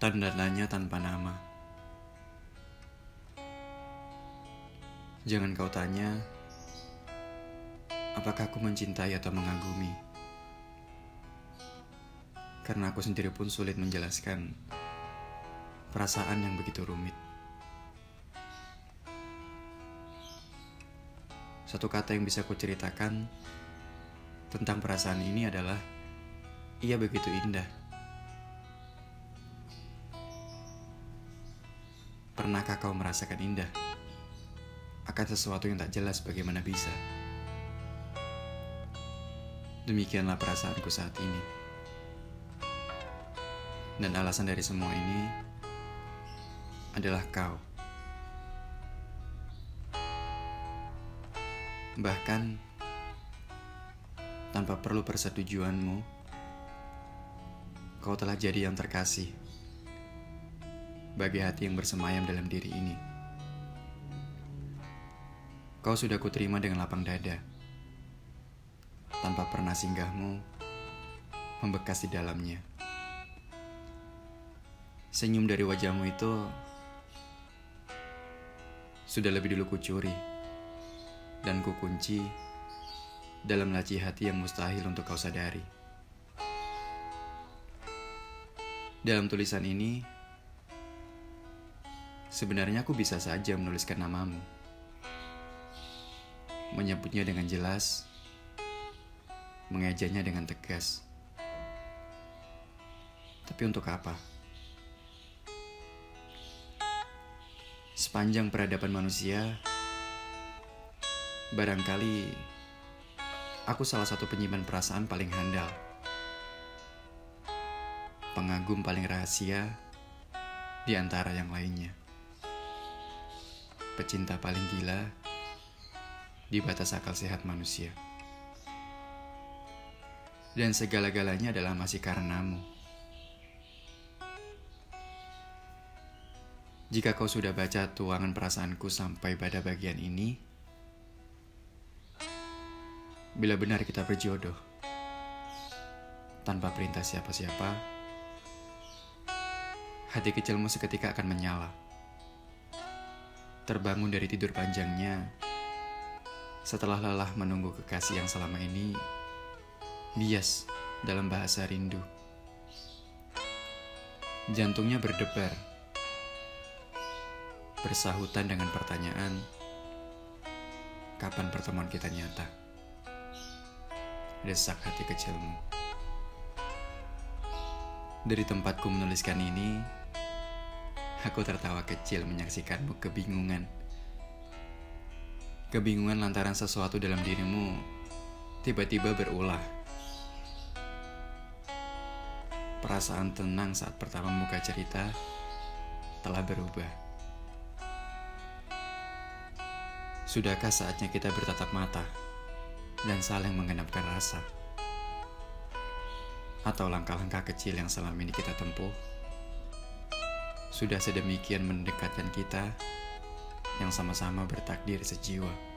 Tanda-tandanya tanpa nama. Jangan kau tanya, apakah aku mencintai atau mengagumi. Karena aku sendiri pun sulit menjelaskan perasaan yang begitu rumit. Satu kata yang bisa kuceritakan tentang perasaan ini adalah ia begitu indah. Pernahkah kau merasakan indah akan sesuatu yang tak jelas bagaimana bisa? Demikianlah perasaanku saat ini. Dan alasan dari semua ini adalah kau. Bahkan tanpa perlu persetujuanmu, kau telah jadi yang terkasih bagi hati yang bersemayam dalam diri ini. Kau sudah kuterima dengan lapang dada, tanpa pernah singgahmu membekas di dalamnya. Senyum dari wajahmu itu sudah lebih dulu kucuri dan kukunci dalam laci hati yang mustahil untuk kau sadari. Dalam tulisan ini, Sebenarnya aku bisa saja menuliskan namamu. Menyebutnya dengan jelas, mengejanya dengan tegas. Tapi untuk apa? Sepanjang peradaban manusia, barangkali aku salah satu penyimpan perasaan paling handal. Pengagum paling rahasia di antara yang lainnya pecinta paling gila di batas akal sehat manusia. Dan segala-galanya adalah masih karenamu. Jika kau sudah baca tuangan perasaanku sampai pada bagian ini, bila benar kita berjodoh, tanpa perintah siapa-siapa, hati kecilmu seketika akan menyala terbangun dari tidur panjangnya setelah lelah menunggu kekasih yang selama ini bias dalam bahasa rindu. Jantungnya berdebar, bersahutan dengan pertanyaan, kapan pertemuan kita nyata? Desak hati kecilmu. Dari tempatku menuliskan ini, Aku tertawa kecil menyaksikanmu kebingungan. Kebingungan lantaran sesuatu dalam dirimu tiba-tiba berulah. Perasaan tenang saat pertama muka cerita telah berubah. Sudahkah saatnya kita bertatap mata dan saling mengenapkan rasa? Atau langkah-langkah kecil yang selama ini kita tempuh sudah sedemikian mendekatkan kita yang sama-sama bertakdir sejiwa.